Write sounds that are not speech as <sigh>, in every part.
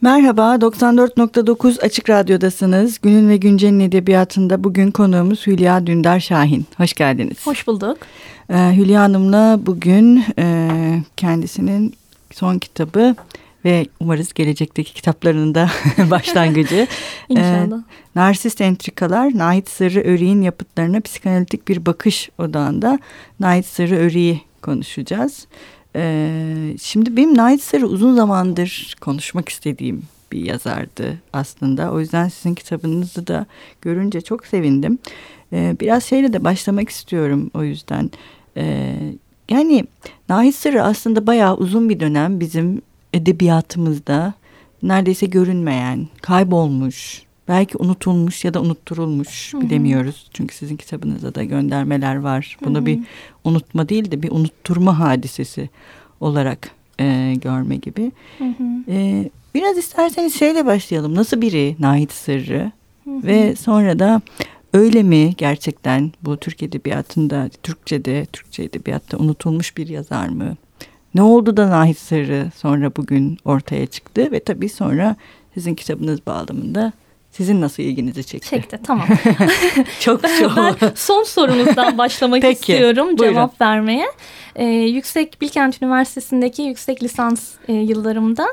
Merhaba, 94.9 Açık Radyo'dasınız. Günün ve Güncel'in edebiyatında bugün konuğumuz Hülya Dündar Şahin. Hoş geldiniz. Hoş bulduk. Ee, Hülya Hanım'la bugün e, kendisinin son kitabı ve umarız gelecekteki kitaplarının da <laughs> başlangıcı. <laughs> İnşallah. E, Narsist Entrikalar, Nahit Sırrı Öri'nin yapıtlarına psikanalitik bir bakış odağında Nahit Sırrı Öri'yi konuşacağız. Ee, şimdi benim Nait Sarı uzun zamandır konuşmak istediğim bir yazardı aslında. O yüzden sizin kitabınızı da görünce çok sevindim. Ee, biraz şeyle de başlamak istiyorum o yüzden. Ee, yani Nahit Sarı aslında bayağı uzun bir dönem bizim edebiyatımızda neredeyse görünmeyen, kaybolmuş, belki unutulmuş ya da unutturulmuş Hı-hı. bilemiyoruz. Çünkü sizin kitabınızda da göndermeler var. Bunu Hı-hı. bir unutma değil de bir unutturma hadisesi olarak e, görme gibi. E, biraz isterseniz şeyle başlayalım. Nasıl biri Nahit Sırrı? Hı-hı. Ve sonra da öyle mi gerçekten bu Türk Edebiyatı'nda, Türkçe'de, Türkçe Edebiyatta unutulmuş bir yazar mı? Ne oldu da Nahit Sırrı sonra bugün ortaya çıktı ve tabii sonra sizin kitabınız bağlamında sizin nasıl ilginizi çekti? Çekti tamam. <laughs> çok çok. ben son sorunuzdan başlamak <laughs> Peki, istiyorum buyurun. cevap vermeye. Ee, Yüksek Bilkent Üniversitesi'ndeki yüksek lisans e, yıllarımda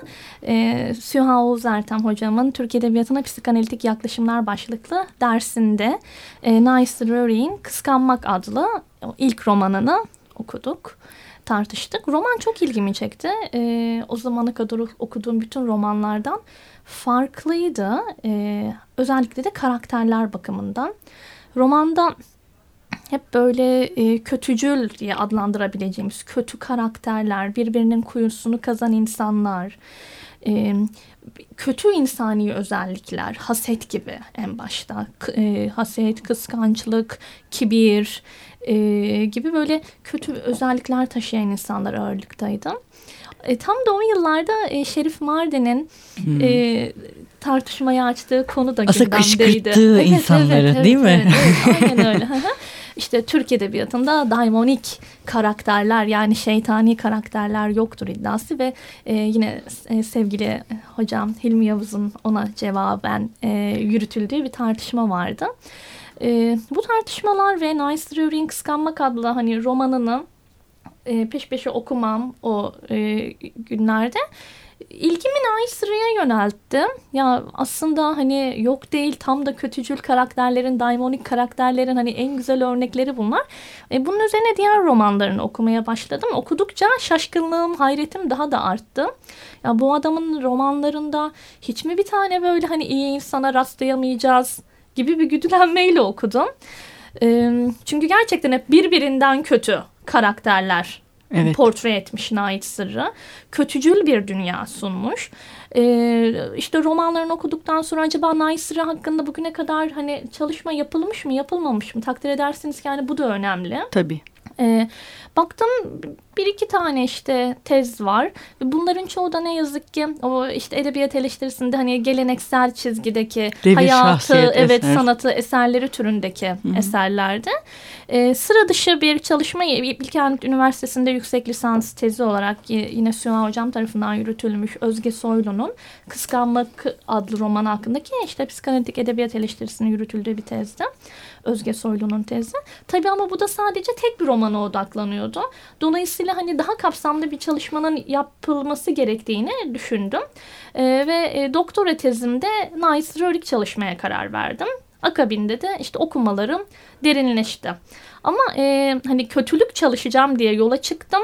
e, Süha Oğuz Ertem hocamın Türk Edebiyatı'na psikanalitik yaklaşımlar başlıklı dersinde e, Nice Rory'in Kıskanmak adlı ilk romanını okuduk tartıştık. Roman çok ilgimi çekti. E, o zamana kadar okuduğum bütün romanlardan farklıydı. E, özellikle de karakterler bakımından. Romanda hep böyle e, kötücül diye adlandırabileceğimiz kötü karakterler, birbirinin kuyusunu kazan insanlar, e, kötü insani özellikler, haset gibi en başta, e, haset, kıskançlık, kibir e, gibi böyle kötü özellikler taşıyan insanlar ağırlıktaydı. E, tam da o yıllarda e, Şerif Mardin'in hmm. e, tartışmayı açtığı konu da Aslında gündemdeydi. kışkırttığı evet, insanları evet, değil evet, mi? Evet, evet, <laughs> aynen öyle. İşte Türk Edebiyatı'nda daimonik karakterler yani şeytani karakterler yoktur iddiası ve e, yine e, sevgili hocam Hilmi Yavuz'un ona cevaben e, yürütüldüğü bir tartışma vardı. E, bu tartışmalar ve Nice Drury'in Kıskanmak adlı hani romanını e, peş peşe okumam o e, günlerde ilgimi Sıra'ya yönelttim. Ya aslında hani yok değil tam da kötücül karakterlerin, daimonik karakterlerin hani en güzel örnekleri bunlar. E, bunun üzerine diğer romanlarını okumaya başladım. Okudukça şaşkınlığım, hayretim daha da arttı. Ya bu adamın romanlarında hiç mi bir tane böyle hani iyi insana rastlayamayacağız gibi bir güdülenmeyle okudum. E, çünkü gerçekten hep birbirinden kötü karakterler evet. portre etmiş Nait Sırrı. Kötücül bir dünya sunmuş. Ee, işte romanlarını okuduktan sonra acaba Nait Sırrı hakkında bugüne kadar hani çalışma yapılmış mı yapılmamış mı takdir edersiniz ki yani bu da önemli. Tabii. Ee, baktım bir iki tane işte tez var. Bunların çoğu da ne yazık ki o işte edebiyat eleştirisinde hani geleneksel çizgideki Devir hayatı, evet eser. sanatı eserleri türündeki Hı-hı. eserlerde. Ee, sıra dışı bir çalışma Bilkent Üniversitesi'nde yüksek lisans tezi olarak yine Süha Hocam tarafından yürütülmüş Özge Soylu'nun Kıskanmak adlı roman hakkındaki işte psikanalitik edebiyat eleştirisinin yürütüldüğü bir tezdi. Özge Soylu'nun tezi. Tabii ama bu da sadece tek bir romana odaklanıyordu. Dolayısıyla hani daha kapsamlı bir çalışmanın yapılması gerektiğini düşündüm. E, ve doktora tezimde Nice Rörik çalışmaya karar verdim. Akabinde de işte okumalarım derinleşti. Ama e, hani kötülük çalışacağım diye yola çıktım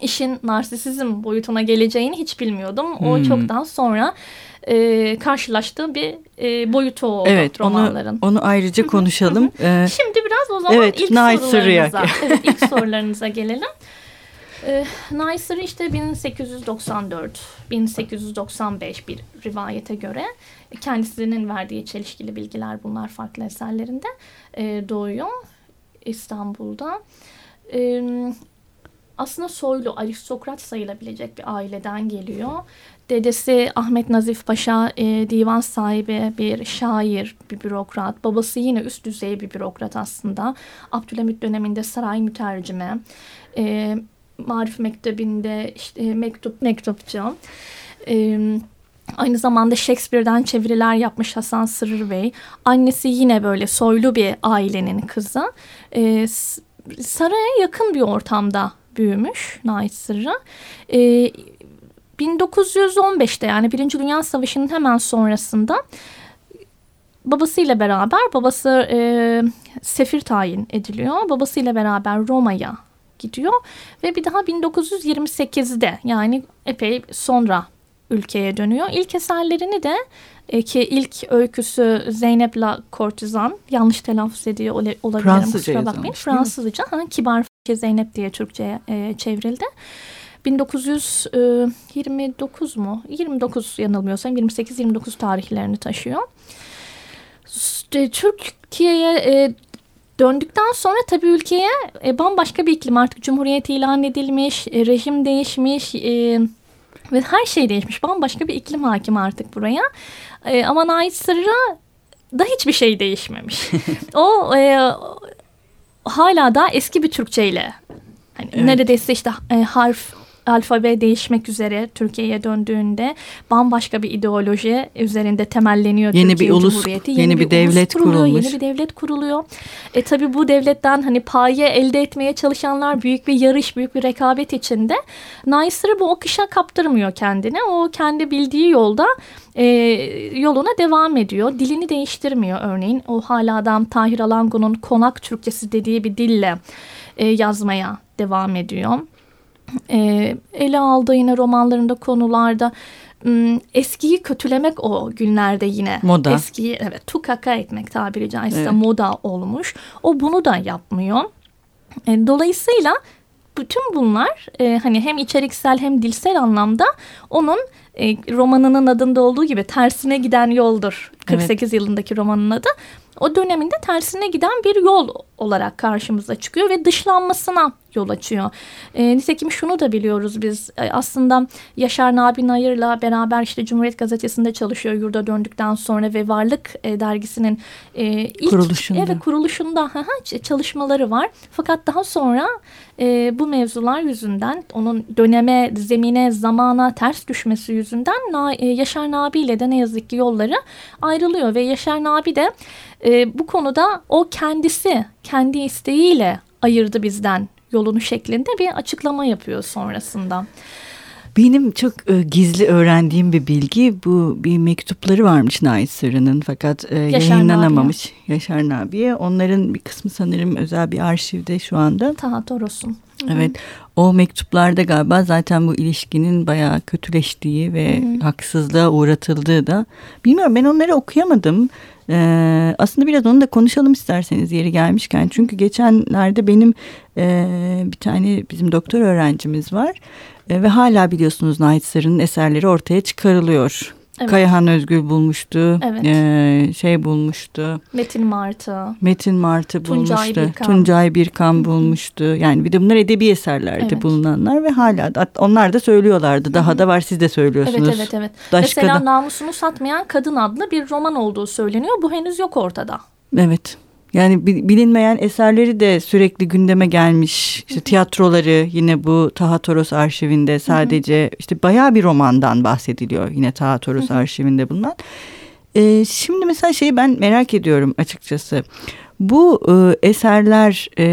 işin narsisizm boyutuna geleceğini hiç bilmiyordum. O hmm. çoktan sonra e, karşılaştığı bir e, boyutu oldu evet, romanların. Onu, onu ayrıca konuşalım. Ee, Şimdi biraz o zaman evet, ilk sorularınıza, evet, ilk sorularınıza gelelim. E, Neisser işte 1894-1895 bir rivayete göre kendisinin verdiği çelişkili bilgiler bunlar farklı eserlerinde e, doğuyor İstanbul'da. E, aslında soylu aristokrat sayılabilecek bir aileden geliyor. Dedesi Ahmet Nazif Paşa e, divan sahibi bir şair, bir bürokrat. Babası yine üst düzey bir bürokrat aslında. Abdülhamit döneminde saray mütercime. E, Marif Mektebi'nde işte mektup mektupçu. E, Aynı zamanda Shakespeare'den çeviriler yapmış Hasan Sırrı Bey. Annesi yine böyle soylu bir ailenin kızı. Ee, saraya yakın bir ortamda büyümüş Nait Sırrı. Ee, 1915'te yani Birinci Dünya Savaşı'nın hemen sonrasında babasıyla beraber babası e, sefir tayin ediliyor. Babasıyla beraber Roma'ya gidiyor ve bir daha 1928'de yani epey sonra ülkeye dönüyor. İlk eserlerini de e, ki ilk öyküsü Zeynep La Kortizan yanlış telaffuz ediyor olabilirim Fransızca kusura bakmayın. Fransızca ha, kibar Zeynep diye Türkçe'ye e, çevrildi. 1929 e, mu? 29 yanılmıyorsam 28-29 tarihlerini taşıyor. Türkiye'ye e, döndükten sonra tabii ülkeye e, bambaşka bir iklim artık cumhuriyet ilan edilmiş, e, rejim değişmiş e, ve her şey değişmiş. Bambaşka bir iklim hakim artık buraya. E, ama Nait Sırr'a da hiçbir şey değişmemiş. <laughs> o e, hala da eski bir Türkçeyle hani evet. neredeyse işte e, harf alfabe değişmek üzere Türkiye'ye döndüğünde bambaşka bir ideoloji üzerinde temelleniyor yeni Türkiye bir ulus, Cumhuriyeti. Yeni, yeni bir, bir devlet kurulmuş. Yeni bir devlet kuruluyor. E tabii bu devletten hani paye elde etmeye çalışanlar büyük bir yarış, büyük bir rekabet içinde. Naysır'ı bu akışa kaptırmıyor kendini. O kendi bildiği yolda e, yoluna devam ediyor. Dilini değiştirmiyor örneğin. O hala adam Tahir Alango'nun konak Türkçesi dediği bir dille e, yazmaya devam ediyor e, ele aldığı yine romanlarında konularda eskiyi kötülemek o günlerde yine. Moda. Eskiyi evet tukaka etmek tabiri caizse evet. moda olmuş. O bunu da yapmıyor. E, dolayısıyla bütün bunlar e, hani hem içeriksel hem dilsel anlamda onun e, romanının adında olduğu gibi tersine giden yoldur. 48 evet. yılındaki romanın adı o döneminde tersine giden bir yol olarak karşımıza çıkıyor ve dışlanmasına yol açıyor. E, nitekim şunu da biliyoruz biz e, aslında Yaşar Nabi Nayır'la beraber işte Cumhuriyet Gazetesi'nde çalışıyor yurda döndükten sonra ve Varlık e, dergisinin e, ilk kuruluşunda, evet, kuruluşunda çalışmaları var. Fakat daha sonra e, bu mevzular yüzünden onun döneme, zemine, zamana ters düşmesi yüzünden Na, e, Yaşar Nabi ile de ne yazık ki yolları ayrılıyor ve Yaşar Nabi de e, bu konuda o kendisi kendi isteğiyle ayırdı bizden yolunu şeklinde bir açıklama yapıyor sonrasında. Benim çok e, gizli öğrendiğim bir bilgi bu bir mektupları varmış Nait Sırrı'nın fakat e, yayınlanamamış Nabiye. Yaşar Nabi'ye. Onların bir kısmı sanırım özel bir arşivde şu anda. Taha Toros'un. Evet o mektuplarda galiba zaten bu ilişkinin bayağı kötüleştiği ve Hı -hı. haksızlığa uğratıldığı da bilmiyorum ben onları okuyamadım. Ee, aslında biraz onu da konuşalım isterseniz yeri gelmişken. Çünkü geçenlerde benim e, bir tane bizim doktor öğrencimiz var. E, ve hala biliyorsunuz Nait Sarı'nın eserleri ortaya çıkarılıyor. Evet. Kayahan Özgül bulmuştu. Evet. Ee, şey bulmuştu. Metin Martı. Metin Martı Tuncay bulmuştu. Birkan. Tuncay Birkan bulmuştu. Yani bir de bunlar edebi eserlerde evet. bulunanlar ve hala onlar da söylüyorlardı. Daha Hı -hı. da var siz de söylüyorsunuz. Evet evet evet. Başka Mesela. Namusunu Satmayan Kadın adlı bir roman olduğu söyleniyor. Bu henüz yok ortada. Evet. Yani bilinmeyen eserleri de sürekli gündeme gelmiş. İşte tiyatroları yine bu Taha Toros arşivinde sadece işte bayağı bir romandan bahsediliyor yine Taha Toros arşivinde bulunan. Ee, şimdi mesela şeyi ben merak ediyorum açıkçası. Bu e, eserler e,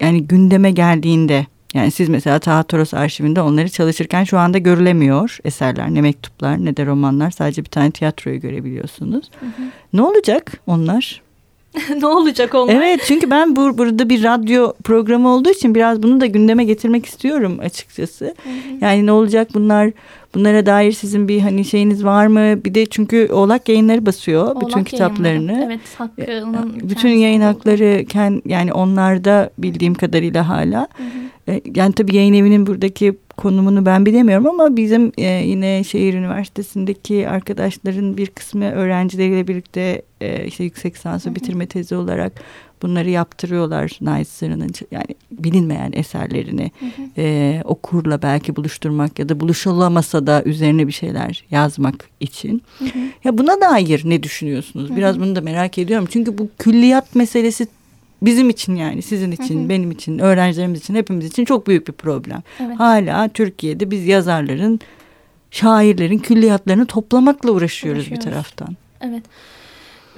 yani gündeme geldiğinde yani siz mesela Taha Toros arşivinde onları çalışırken şu anda görülemiyor eserler. Ne mektuplar ne de romanlar. Sadece bir tane tiyatroyu görebiliyorsunuz. Hı hı. Ne olacak onlar? <laughs> ne olacak onlar? Evet çünkü ben bur burada bir radyo programı olduğu için biraz bunu da gündeme getirmek istiyorum açıkçası. Hı hı. Yani ne olacak bunlar bunlara dair sizin bir hani şeyiniz var mı? Bir de çünkü Oğlak yayınları basıyor Oğlak bütün kitaplarını. Yayınları. Evet hakkının. Bütün yayın hakları kend, yani onlarda bildiğim kadarıyla hala. Hı hı. E, yani tabii yayın evinin buradaki konumunu ben bilemiyorum ama bizim e, yine şehir üniversitesindeki arkadaşların bir kısmı öğrencileriyle birlikte e, işte yüksek lisansı bitirme tezi olarak bunları yaptırıyorlar Naitsar'ın yani bilinmeyen eserlerini hı hı. E, okurla belki buluşturmak ya da buluşulamasa da üzerine bir şeyler yazmak için. Hı hı. Ya buna dair ne düşünüyorsunuz? Biraz hı hı. bunu da merak ediyorum. Çünkü bu külliyat meselesi bizim için yani sizin için, hı hı. benim için, öğrencilerimiz için, hepimiz için çok büyük bir problem. Evet. Hala Türkiye'de biz yazarların şairlerin külliyatlarını toplamakla uğraşıyoruz, uğraşıyoruz. bir taraftan. Evet.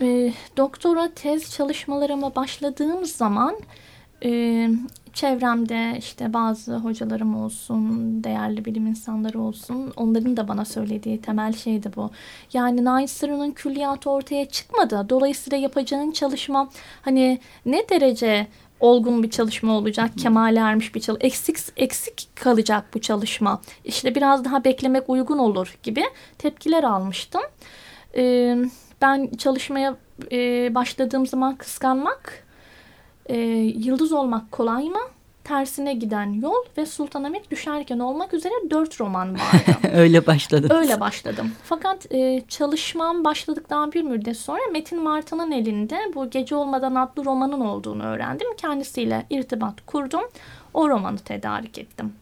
E, doktora tez çalışmalarıma başladığım zaman e, çevremde işte bazı hocalarım olsun, değerli bilim insanları olsun onların da bana söylediği temel şey de bu. Yani Neisser'ın külliyatı ortaya çıkmadı. Dolayısıyla yapacağın çalışma hani ne derece olgun bir çalışma olacak, kemale ermiş bir çalışma, eksik, eksik kalacak bu çalışma. İşte biraz daha beklemek uygun olur gibi tepkiler almıştım. Ee, ben çalışmaya e, başladığım zaman kıskanmak, e, yıldız olmak kolay mı? Tersine giden yol ve Sultanahmet düşerken olmak üzere dört roman vardı. <laughs> Öyle başladım. Öyle başladım. Fakat e, çalışmam başladıktan bir müddet sonra Metin Martı'nın elinde bu Gece Olmadan adlı romanın olduğunu öğrendim. Kendisiyle irtibat kurdum. O romanı tedarik ettim.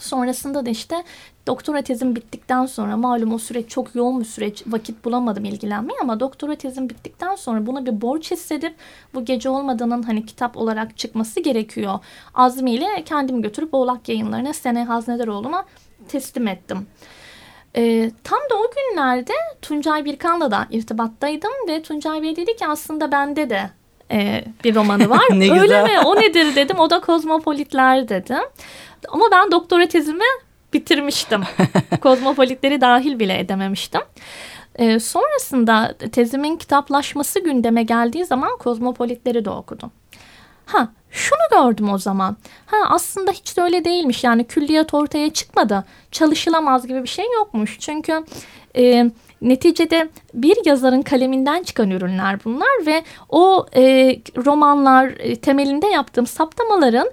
Sonrasında da işte doktora tezim bittikten sonra malum o süreç çok yoğun bir süreç vakit bulamadım ilgilenmeye ama doktora tezim bittikten sonra buna bir borç hissedip bu gece olmadanın hani kitap olarak çıkması gerekiyor. Azmiyle kendim götürüp Oğlak yayınlarına Sene Haznedaroğlu'na teslim ettim. E, tam da o günlerde Tuncay Birkan'la da irtibattaydım ve Tuncay Bey dedi ki aslında bende de e, bir romanı var. <laughs> ne Öyle mi? O nedir dedim. O da Kozmopolitler dedim. Ama ben doktora tezimi bitirmiştim. <laughs> Kozmopolitleri dahil bile edememiştim. Ee, sonrasında tezimin kitaplaşması gündeme geldiği zaman kozmopolitleri de okudum. Ha şunu gördüm o zaman. Ha aslında hiç de öyle değilmiş. Yani külliyat ortaya çıkmadı. Çalışılamaz gibi bir şey yokmuş. Çünkü e, neticede bir yazarın kaleminden çıkan ürünler bunlar ve o e, romanlar e, temelinde yaptığım saptamaların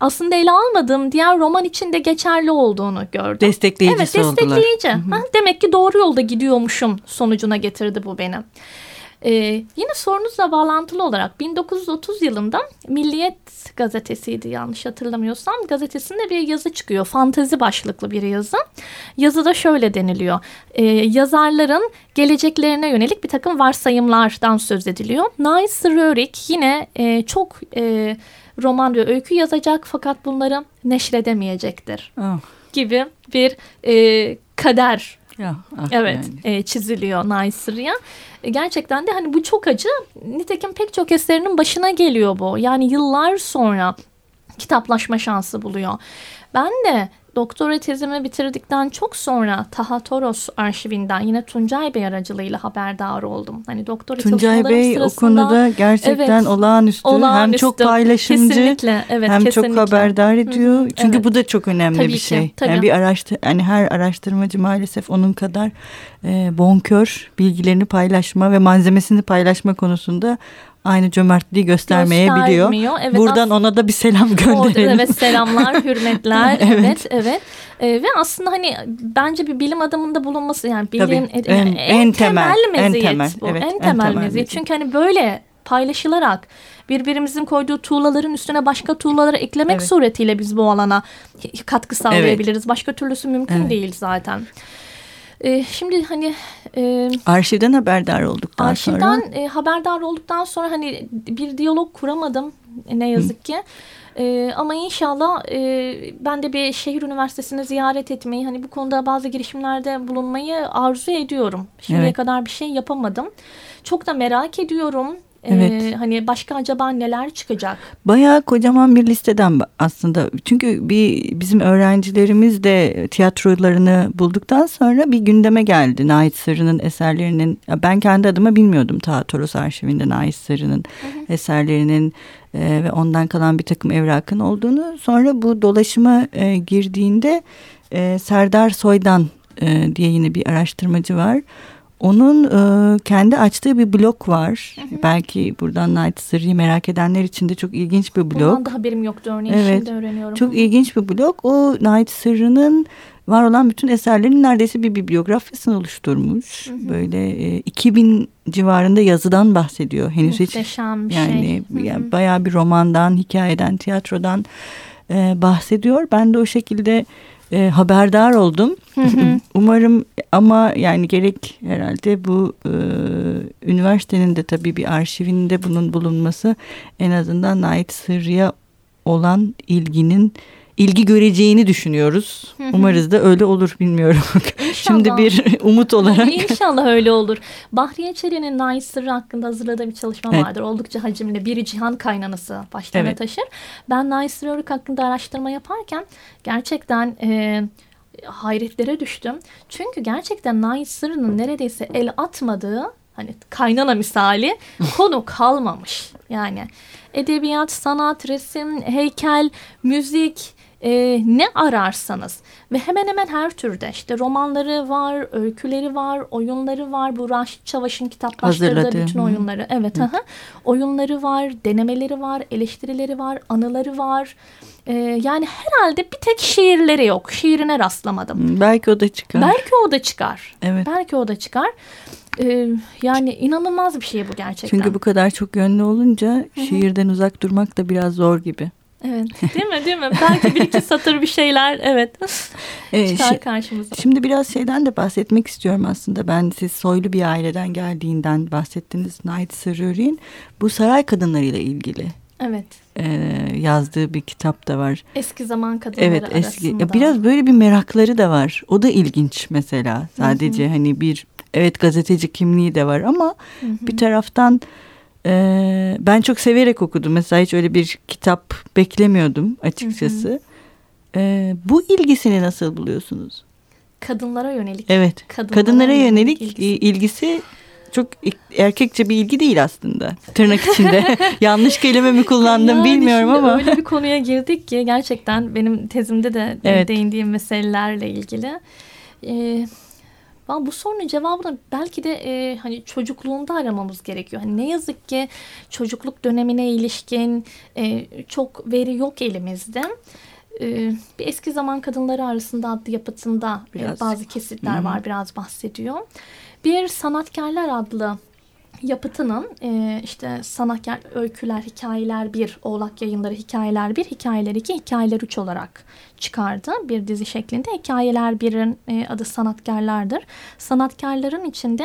aslında ele almadığım diğer roman için de geçerli olduğunu gördüm. Destekleyicisi evet, destekleyici. Ha, demek ki doğru yolda gidiyormuşum sonucuna getirdi bu beni. Ee, yine sorunuzla bağlantılı olarak 1930 yılında Milliyet gazetesiydi yanlış hatırlamıyorsam gazetesinde bir yazı çıkıyor. Fantezi başlıklı bir yazı. Yazıda şöyle deniliyor. Ee, yazarların geleceklerine yönelik bir takım varsayımlardan söz ediliyor. Nice Röhrig yine e, çok... E, roman ve öykü yazacak fakat bunları neşredemeyecektir oh. gibi bir e, kader ah evet yani. e, çiziliyor Naysır'ya. E, gerçekten de hani bu çok acı. Nitekim pek çok eserinin başına geliyor bu. Yani yıllar sonra kitaplaşma şansı buluyor. Ben de doktora tezimi bitirdikten çok sonra Taha Toros arşivinden yine Tuncay Bey aracılığıyla haberdar oldum. Hani doktora Tuncay Bey o konuda gerçekten evet, olağanüstü. olağanüstü. Hem çok paylaşımcı kesinlikle, evet, hem kesinlikle. çok haberdar ediyor. Hı, Çünkü evet. bu da çok önemli tabii bir şey. Ki, tabii. Yani bir araştır yani her araştırmacı maalesef onun kadar e, bonkör bilgilerini paylaşma ve malzemesini paylaşma konusunda aynı cömertliği göstermeyebiliyor. Evet, Buradan ona da bir selam gönderelim. Evet selamlar, <laughs> hürmetler. <laughs> evet evet. evet. Ee, ve aslında hani bence bir bilim adamında bulunması yani bilim Tabii, en, en, en temel, temel meziyet en temel, bu. Evet, en, temel, en temel meziyet. meziyet. Çünkü hani böyle paylaşılarak birbirimizin koyduğu tuğlaların üstüne başka tuğlaları eklemek evet. suretiyle biz bu alana katkı sağlayabiliriz. Evet. Başka türlüsü mümkün evet. değil zaten. E, şimdi hani e, arşivden haberdar olduktan arşivden, sonra arşivden e, haberdar olduktan sonra hani bir diyalog kuramadım ne yazık ki. E, ama inşallah e, ben de bir şehir üniversitesini ziyaret etmeyi hani bu konuda bazı girişimlerde bulunmayı arzu ediyorum. Şimdiye evet. kadar bir şey yapamadım. Çok da merak ediyorum. Evet. Ee, hani başka acaba neler çıkacak? Bayağı kocaman bir listeden aslında. Çünkü bir bizim öğrencilerimiz de tiyatrolarını bulduktan sonra bir gündeme geldi. Nait Sarı'nın eserlerinin. Ben kendi adıma bilmiyordum ta Toros arşivinde Nait Sarı'nın eserlerinin e, ve ondan kalan bir takım evrakın olduğunu. Sonra bu dolaşıma e, girdiğinde e, Serdar Soydan e, diye yine bir araştırmacı var. Onun e, kendi açtığı bir blog var. Hı hı. Belki buradan Night Sırrı'yı merak edenler için de çok ilginç bir blog. Bundan da haberim yoktu örneğin evet. şimdi öğreniyorum. Çok ilginç bir blog. O Night Sırrı'nın var olan bütün eserlerin neredeyse bir bibliografyasını oluşturmuş. Hı hı. Böyle e, 2000 civarında yazıdan bahsediyor. Henüz Muhteşem hiç bir yani, şey. Hı hı. yani bayağı bir romandan, hikayeden, tiyatrodan e, bahsediyor. Ben de o şekilde e, haberdar oldum. Hı hı. <laughs> Umarım ama yani gerek herhalde bu e, üniversitenin de tabii bir arşivinde bunun bulunması en azından Night Sırrı'ya olan ilginin ilgi göreceğini düşünüyoruz. Umarız da öyle olur bilmiyorum. <laughs> Şimdi bir <laughs> umut olarak. İnşallah öyle olur. Bahriye Çelik'in Nais Sırrı hakkında hazırladığı bir çalışma evet. vardır. Oldukça hacimli bir cihan kaynanası başlarına evet. taşır. Ben Nais Sırrı hakkında araştırma yaparken gerçekten... E, hayretlere düştüm. Çünkü gerçekten Nait Sırrı'nın neredeyse el atmadığı hani kaynana misali <laughs> konu kalmamış. Yani edebiyat, sanat, resim, heykel, müzik e, ne ararsanız ve hemen hemen her türde işte romanları var, öyküleri var, oyunları var. Bu Raşit Çavuş'un kitaplaştırdığı Hazırladı. bütün oyunları. Evet, Hı. Aha. oyunları var, denemeleri var, eleştirileri var, anıları var. Ee, yani herhalde bir tek şiirleri yok. Şiirine rastlamadım. Belki o da çıkar. Belki o da çıkar. Evet. Belki o da çıkar. Ee, yani inanılmaz bir şey bu gerçekten. Çünkü bu kadar çok yönlü olunca Hı-hı. şiirden uzak durmak da biraz zor gibi. Evet <laughs> değil mi değil mi? Belki bir iki satır bir şeyler evet ee, çıkar karşımıza. Şimdi biraz şeyden de bahsetmek istiyorum aslında. Ben siz soylu bir aileden geldiğinden bahsettiniz. Night Sırrı'nın bu saray kadınlarıyla ilgili. Evet. E, yazdığı bir kitap da var. Eski zaman kadınları evet, eski, arasında. Ya biraz böyle bir merakları da var. O da ilginç mesela. Sadece Hı-hı. hani bir evet gazeteci kimliği de var ama Hı-hı. bir taraftan e, ben çok severek okudum. Mesela hiç öyle bir kitap beklemiyordum açıkçası. E, bu ilgisini nasıl buluyorsunuz? Kadınlara yönelik. Evet. Kadınlara, kadınlara yönelik, ilgisi. ilgisi çok erkekçe bir ilgi değil aslında. Tırnak içinde. <laughs> Yanlış kelime mi kullandım yani bilmiyorum ama. Öyle bir konuya girdik ki gerçekten benim tezimde de evet. değindiğim meselelerle ilgili. Ee, bu sorunun cevabını belki de e, hani çocukluğunda aramamız gerekiyor. Hani ne yazık ki çocukluk dönemine ilişkin e, çok veri yok elimizde. E, bir eski zaman kadınları arasında adlı yapıtında e, biraz. bazı kesitler Hı-hı. var biraz bahsediyor. Bir sanatkarlar adlı yapıtının e, işte sanatkar öyküler, hikayeler bir, Oğlak yayınları hikayeler bir, hikayeler iki, hikayeler üç olarak çıkardı. Bir dizi şeklinde. Hikayeler birin e, adı sanatkarlardır. Sanatkarların içinde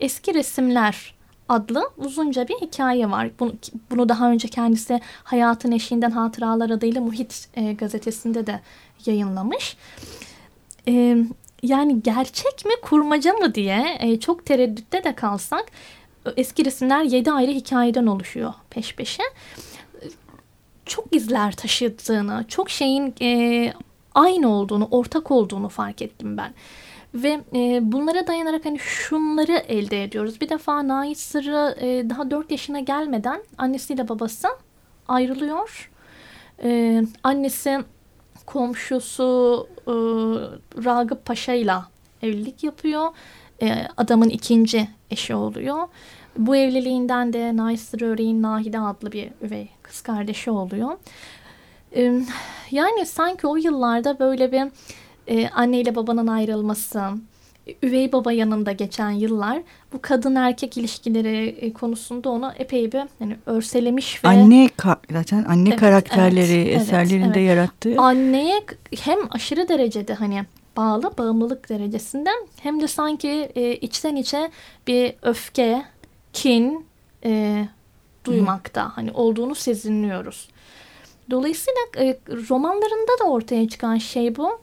eski resimler adlı uzunca bir hikaye var. Bunu, bunu daha önce kendisi Hayatın Eşiğinden Hatıralar adıyla Muhit e, gazetesinde de yayınlamış. E, yani gerçek mi kurmaca mı diye e, çok tereddütte de kalsak eski resimler yedi ayrı hikayeden oluşuyor peş peşe. Çok izler taşıdığını, çok şeyin e, aynı olduğunu, ortak olduğunu fark ettim ben. Ve e, bunlara dayanarak hani şunları elde ediyoruz. Bir defa Nait Sırrı e, daha dört yaşına gelmeden annesiyle babası ayrılıyor. E, annesi komşusu e, Ragıp Paşa ile evlilik yapıyor. E, adamın ikinci eşi oluyor. Bu evliliğinden de Nice Röre'in Nahide adlı bir üvey kız kardeşi oluyor. Yani sanki o yıllarda böyle bir e, anneyle babanın ayrılması, üvey baba yanında geçen yıllar bu kadın erkek ilişkileri e, konusunda onu epey bir hani örselemiş ve anne zaten anne evet, karakterleri evet, eserlerinde evet, evet. yarattığı anneye hem aşırı derecede hani bağlı bağımlılık derecesinden hem de sanki e, içten içe bir öfke, kin e, duymakta Hı. hani olduğunu sezinliyoruz. Dolayısıyla e, romanlarında da ortaya çıkan şey bu.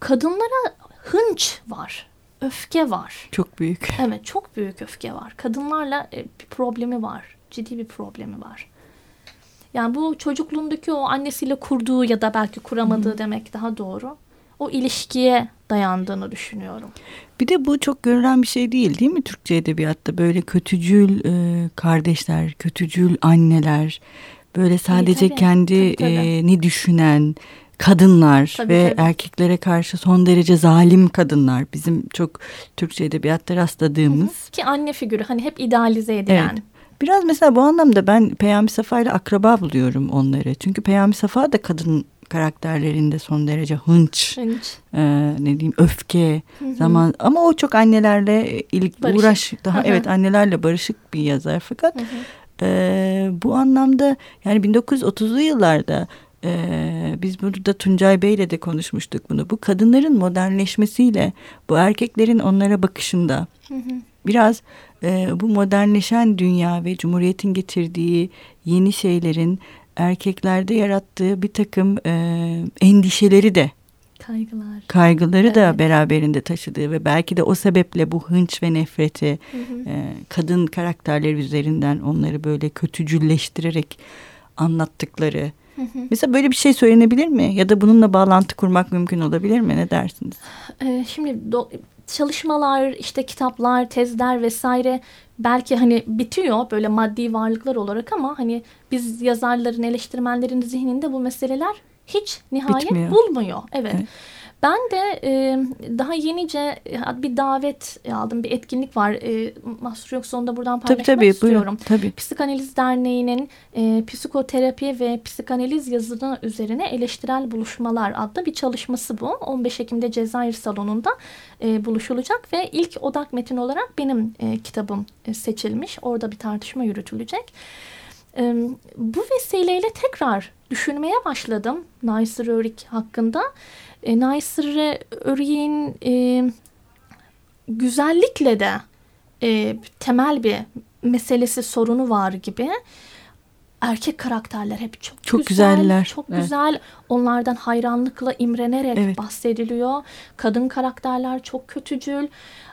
Kadınlara hınç var, öfke var. Çok büyük. Evet, çok büyük öfke var. Kadınlarla e, bir problemi var, ciddi bir problemi var. Yani bu çocukluğundaki o annesiyle kurduğu ya da belki kuramadığı Hı. demek daha doğru o ilişkiye dayandığını düşünüyorum. Bir de bu çok görülen bir şey değil değil mi Türkçe edebiyatta? Böyle kötücül e, kardeşler, kötücül anneler, böyle sadece tabii, tabii, kendi tabii, tabii. E, ne düşünen kadınlar tabii, ve tabii. erkeklere karşı son derece zalim kadınlar. Bizim çok Türkçe edebiyatta rastladığımız. Hı hı. Ki anne figürü hani hep idealize edilen. Evet. Biraz mesela bu anlamda ben Peyami Safa ile akraba buluyorum onları. Çünkü Peyami Safa da kadın karakterlerinde son derece hınç, hınç. E, ne diyeyim öfke hı hı. zaman ama o çok annelerle ilk barışık. uğraş daha hı hı. evet annelerle barışık bir yazar fakat hı hı. E, bu anlamda yani 1930'lu yıllarda ee, biz burada Tuncay Bey'le de konuşmuştuk bunu. Bu kadınların modernleşmesiyle bu erkeklerin onlara bakışında hı hı. biraz e, bu modernleşen dünya ve Cumhuriyet'in getirdiği yeni şeylerin erkeklerde yarattığı bir takım e, endişeleri de kaygılar kaygıları evet. da beraberinde taşıdığı ve belki de o sebeple bu hınç ve nefreti hı hı. E, kadın karakterleri üzerinden onları böyle kötücülleştirerek anlattıkları. Hı hı. Mesela böyle bir şey söylenebilir mi? Ya da bununla bağlantı kurmak mümkün olabilir mi? Ne dersiniz? Ee, şimdi çalışmalar, işte kitaplar, tezler vesaire belki hani bitiyor böyle maddi varlıklar olarak ama hani biz yazarların, eleştirmenlerin zihninde bu meseleler hiç nihayet Bitmiyor. bulmuyor. Evet. evet. Ben de e, daha yenice e, bir davet aldım. Bir etkinlik var. E, mahsur yoksa onu da buradan paylaşmak tabii, tabii, istiyorum. Buyurun, tabii. Psikanaliz Derneği'nin e, psikoterapi ve psikanaliz yazılı üzerine eleştirel buluşmalar adlı bir çalışması bu. 15 Ekim'de Cezayir Salonu'nda e, buluşulacak ve ilk odak metin olarak benim e, kitabım e, seçilmiş. Orada bir tartışma yürütülecek. E, bu vesileyle tekrar düşünmeye başladım Naysır Örik hakkında. E, Naysır Örik'in e, güzellikle de e, temel bir meselesi sorunu var gibi. Erkek karakterler hep çok, çok güzel, güzeller. Çok evet. güzel. Onlardan hayranlıkla imrenerek evet. bahsediliyor. Kadın karakterler çok kötücül.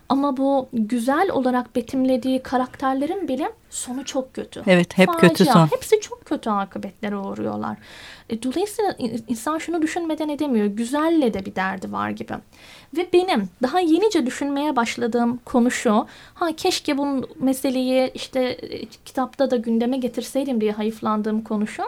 Ama bu güzel olarak betimlediği karakterlerin bile sonu çok kötü. Evet hep Facia. kötü son. Hepsi çok kötü akıbetlere uğruyorlar. E, dolayısıyla insan şunu düşünmeden edemiyor. Güzelle de bir derdi var gibi. Ve benim daha yenice düşünmeye başladığım konu şu. Ha keşke bu meseleyi işte e, kitapta da gündeme getirseydim diye hayıflandığım konu şu.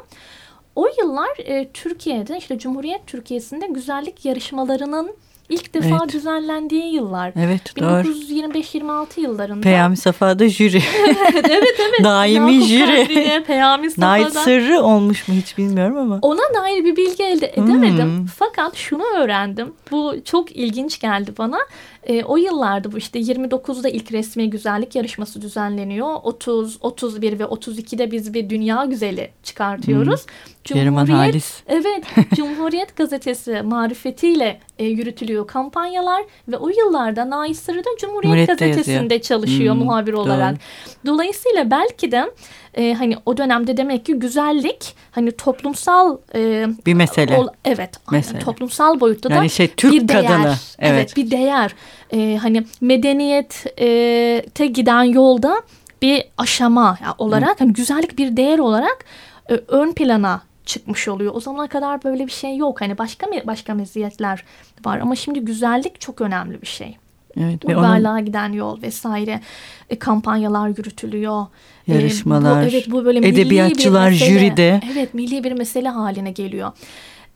O yıllar e, Türkiye'de işte Cumhuriyet Türkiye'sinde güzellik yarışmalarının ilk defa evet. düzenlendiği yıllar. Evet 1925-26 yıllarında. Peyami Safa'da jüri. <laughs> evet evet evet. <laughs> Daimi Yakup jüri. Peyami Safa'da. Night sırrı olmuş mu hiç bilmiyorum ama. Ona dair bir bilgi elde edemedim. Hmm. Fakat şunu öğrendim. Bu çok ilginç geldi bana. E, o yıllarda bu işte 29'da ilk resmi güzellik yarışması düzenleniyor. 30, 31 ve 32'de biz bir dünya güzeli çıkartıyoruz. Hmm. Cumhuriyet, Halis. Evet, <laughs> Cumhuriyet gazetesi marifetiyle e, yürütülüyor kampanyalar ve o yıllarda Sırrı da Cumhuriyet Cumhuriyet'te gazetesinde yazıyor. çalışıyor hmm, muhabir olarak. Doğru. Dolayısıyla belki de e, hani o dönemde demek ki güzellik hani toplumsal e, bir mesele. Ol, evet, mesele. toplumsal boyutta yani da şey, Türk bir değer. Kadını, evet. evet, bir değer. E, hani medeniyete giden yolda bir aşama olarak hani güzellik bir değer olarak e, ön plana çıkmış oluyor. O zamana kadar böyle bir şey yok. Hani başka başka meziyetler var ama şimdi güzellik çok önemli bir şey. Evet, ve onun... giden yol vesaire e, kampanyalar yürütülüyor. Yarışmalar. E, bu, evet bu böyle edebiyatçılar mesele, jüride. Evet milli bir mesele haline geliyor.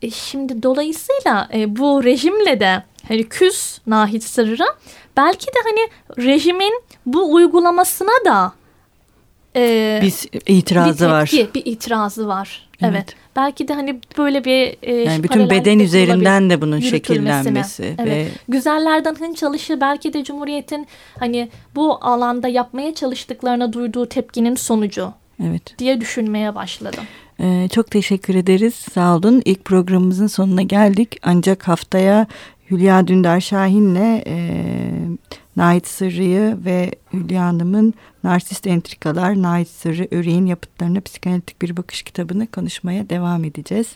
E, şimdi dolayısıyla e, bu rejimle de hani küs Nahit Sırrı belki de hani rejimin bu uygulamasına da e, bir itirazı bir tepki, var. Bir itirazı var. Evet. evet. Belki de hani böyle bir e, yani bütün beden üzerinden de bunun şekillenmesi evet. ve güzellerden hın çalışı belki de Cumhuriyet'in hani bu alanda yapmaya çalıştıklarına duyduğu tepkinin sonucu. Evet. diye düşünmeye başladım. Ee, çok teşekkür ederiz. Sağ olun. İlk programımızın sonuna geldik. Ancak haftaya Hülya Dündar Şahin'le e, Nait Sırrı'yı ve Hülya Hanım'ın Narsist Entrikalar, Nait Sırrı, Öreğin yapıtlarına psikanalitik bir bakış kitabını konuşmaya devam edeceğiz.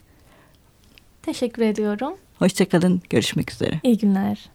Teşekkür ediyorum. Hoşçakalın. Görüşmek üzere. İyi günler.